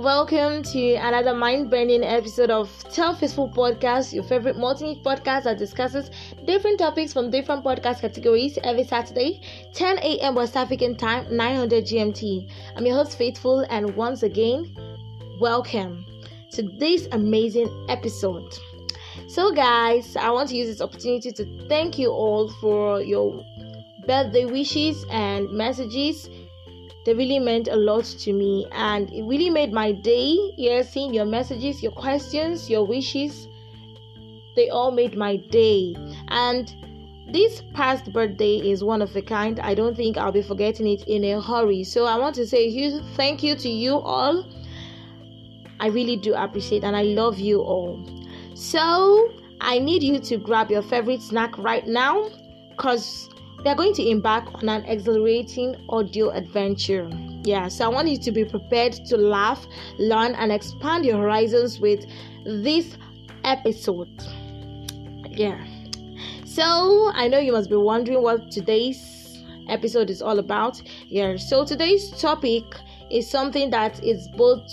Welcome to another mind-bending episode of Tell Faithful Podcast, your favorite multi podcast that discusses different topics from different podcast categories every Saturday, 10 a.m. West African time, 900 GMT. I'm your host Faithful, and once again, welcome to this amazing episode. So, guys, I want to use this opportunity to thank you all for your birthday wishes and messages they really meant a lot to me and it really made my day. Yeah seeing your messages your questions your wishes they all made my day. And this past birthday is one of a kind. I don't think i'll be forgetting it in a hurry. So i want to say a huge thank you to you all. I really do appreciate and i love you all. So i need you to grab your favorite snack right now because we are going to embark on an exhilarating audio adventure. Yeah, so I want you to be prepared to laugh, learn, and expand your horizons with this episode. Yeah. So I know you must be wondering what today's episode is all about. Yeah, so today's topic is something that is both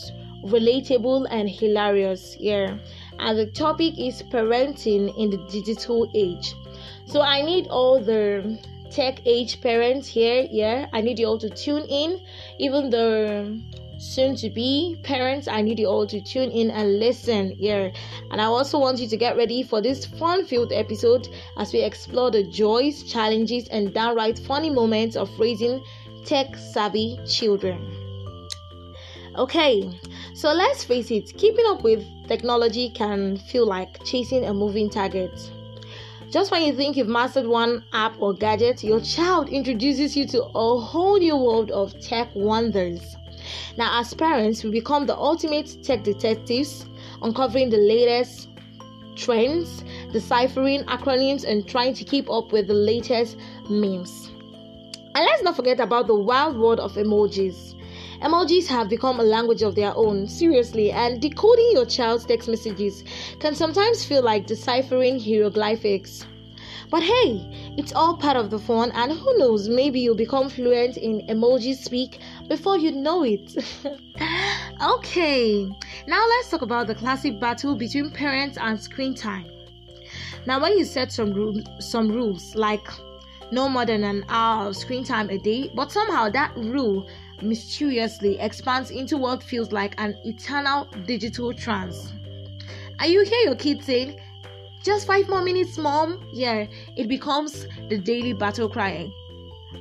relatable and hilarious. Yeah, and the topic is parenting in the digital age. So I need all the tech age parents here yeah i need you all to tune in. Even the soon to be parents i need you all to tune in and listen here. And i also want you to get ready for this fun filled episode as we explore the joys challenges and downright funny moments of raising tech savvy children. Okay so let's face it keeping up with technology can feel like chasing a moving target just when you think you've mastered one app or gadget, your child introduces you to a whole new world of tech wonders. Now, as parents, we become the ultimate tech detectives, uncovering the latest trends, deciphering acronyms, and trying to keep up with the latest memes. And let's not forget about the wild world of emojis. Emojis have become a language of their own, seriously, and decoding your child's text messages can sometimes feel like deciphering hieroglyphics. But hey, it's all part of the fun, and who knows, maybe you'll become fluent in emoji speak before you know it. okay, now let's talk about the classic battle between parents and screen time. Now, when you set some rules, some rules like no more than an hour of screen time a day, but somehow that rule mysteriously expands into what feels like an eternal digital trance. And you hear your kid saying, just five more minutes, mom. Yeah, it becomes the daily battle cry.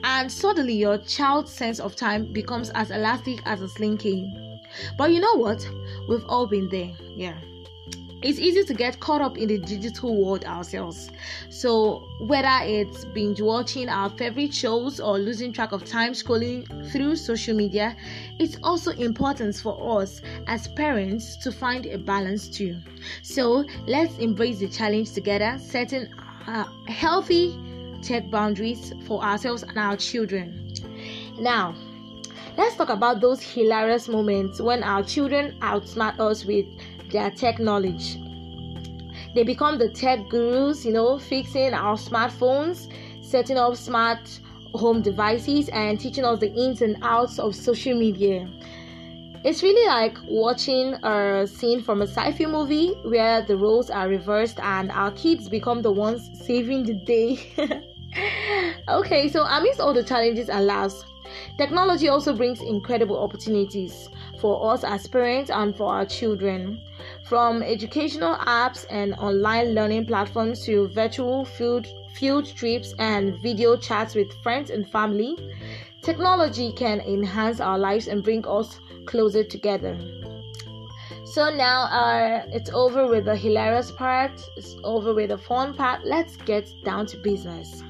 And suddenly your child's sense of time becomes as elastic as a slinky. But you know what? We've all been there. Yeah it's easy to get caught up in the digital world ourselves. So, whether it's binge watching our favorite shows or losing track of time scrolling through social media, it's also important for us as parents to find a balance too. So, let's embrace the challenge together, setting uh, healthy tech boundaries for ourselves and our children. Now, let's talk about those hilarious moments when our children outsmart us with their tech knowledge. They become the tech gurus, you know, fixing our smartphones, setting up smart home devices, and teaching us the ins and outs of social media. It's really like watching a scene from a sci fi movie where the roles are reversed and our kids become the ones saving the day. okay, so amidst all the challenges and laughs, technology also brings incredible opportunities for us as parents and for our children. From educational apps and online learning platforms to virtual field, field trips and video chats with friends and family, technology can enhance our lives and bring us closer together. So now uh, it's over with the hilarious part, it's over with the fun part. Let's get down to business.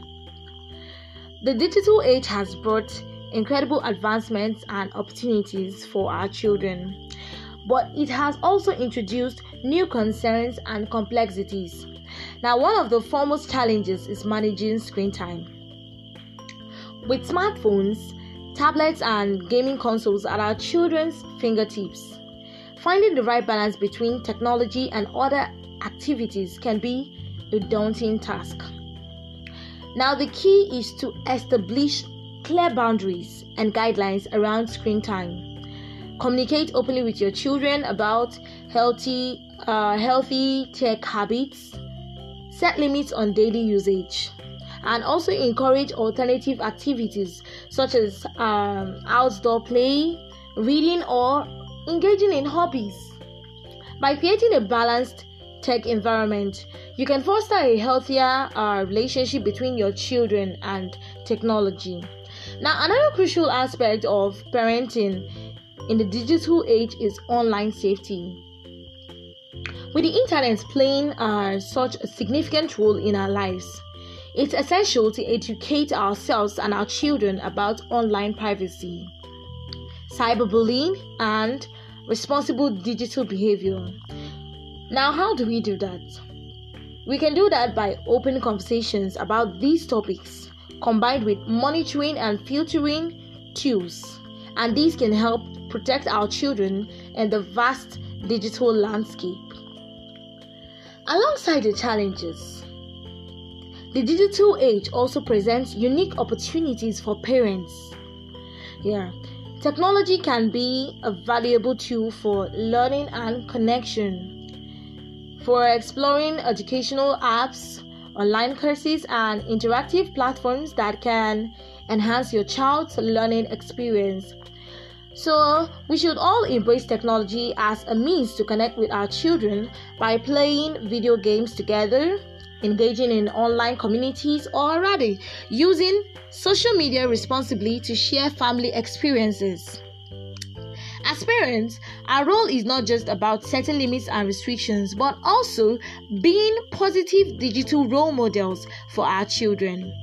The digital age has brought incredible advancements and opportunities for our children. But it has also introduced new concerns and complexities. Now, one of the foremost challenges is managing screen time. With smartphones, tablets, and gaming consoles at our children's fingertips, finding the right balance between technology and other activities can be a daunting task. Now, the key is to establish clear boundaries and guidelines around screen time. communicate openly with your children about healthy uh, healthy tech habits. Set limits on daily usage. And also encourage alternative activities such as um, outdoor play reading or engaging in hobbies. By creating a balanced tech environment you can foster a healthier uh, relationship between your children and technology now another crucial aspect of parenting in the digital age is online safety. With the internet playing uh, such a significant role in our lives, it's essential to educate ourselves and our children about online privacy, cyberbullying, and responsible digital behavior. Now, how do we do that? We can do that by open conversations about these topics combined with monitoring and filtering tools, and these can help protect our children in the vast digital landscape. Alongside the challenges, the digital age also presents unique opportunities for parents. Yeah, technology can be a valuable tool for learning and connection, for exploring educational apps, online courses, and interactive platforms that can enhance your child's learning experience. So, we should all embrace technology as a means to connect with our children by playing video games together, engaging in online communities, or rather, using social media responsibly to share family experiences. As parents, our role is not just about setting limits and restrictions, but also being positive digital role models for our children.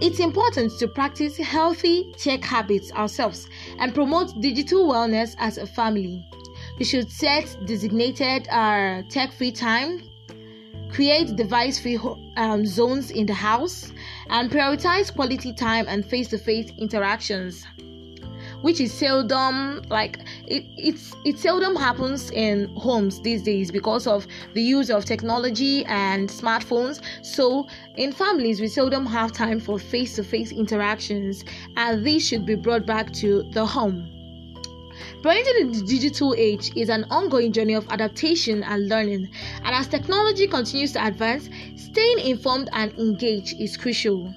It's important to practice healthy tech habits ourselves and promote digital wellness as a family. We should set designated uh, tech free time, create device free um, zones in the house, and prioritize quality time and face to face interactions which is seldom like it, it's it seldom happens in homes these days because of the use of technology and smartphones so in families we seldom have time for face-to-face interactions and these should be brought back to the home Parenting in the digital age is an ongoing journey of adaptation and learning, and as technology continues to advance, staying informed and engaged is crucial.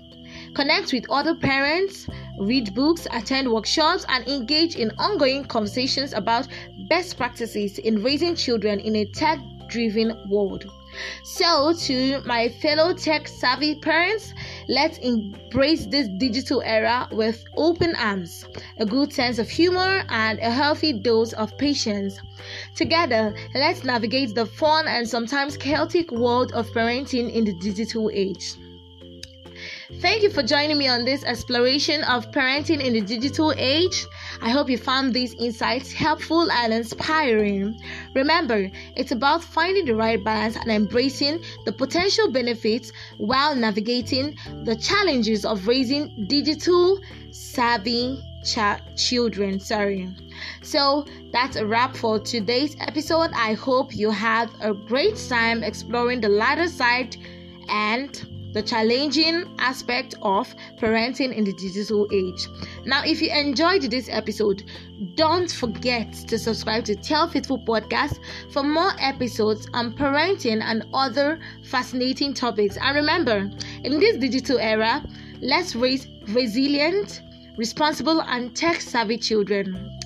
Connect with other parents, read books, attend workshops, and engage in ongoing conversations about best practices in raising children in a tech driven world. So, to my fellow tech savvy parents, let's embrace this digital era with open arms, a good sense of humor, and a healthy dose of patience. Together, let's navigate the fun and sometimes chaotic world of parenting in the digital age. Thank you for joining me on this exploration of parenting in the digital age. I hope you found these insights helpful and inspiring. Remember, it's about finding the right balance and embracing the potential benefits while navigating the challenges of raising digital savvy ch- children. Sorry. So that's a wrap for today's episode. I hope you had a great time exploring the lighter side and the challenging aspect of parenting in the digital age. Now, if you enjoyed this episode, don't forget to subscribe to Tell Faithful Podcast for more episodes on parenting and other fascinating topics. And remember, in this digital era, let's raise resilient, responsible, and tech savvy children.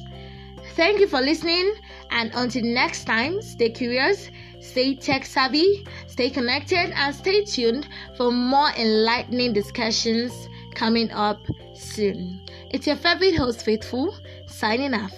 Thank you for listening, and until next time, stay curious Stay tech savvy, stay connected, and stay tuned for more enlightening discussions coming up soon. It's your favorite host, Faithful, signing off.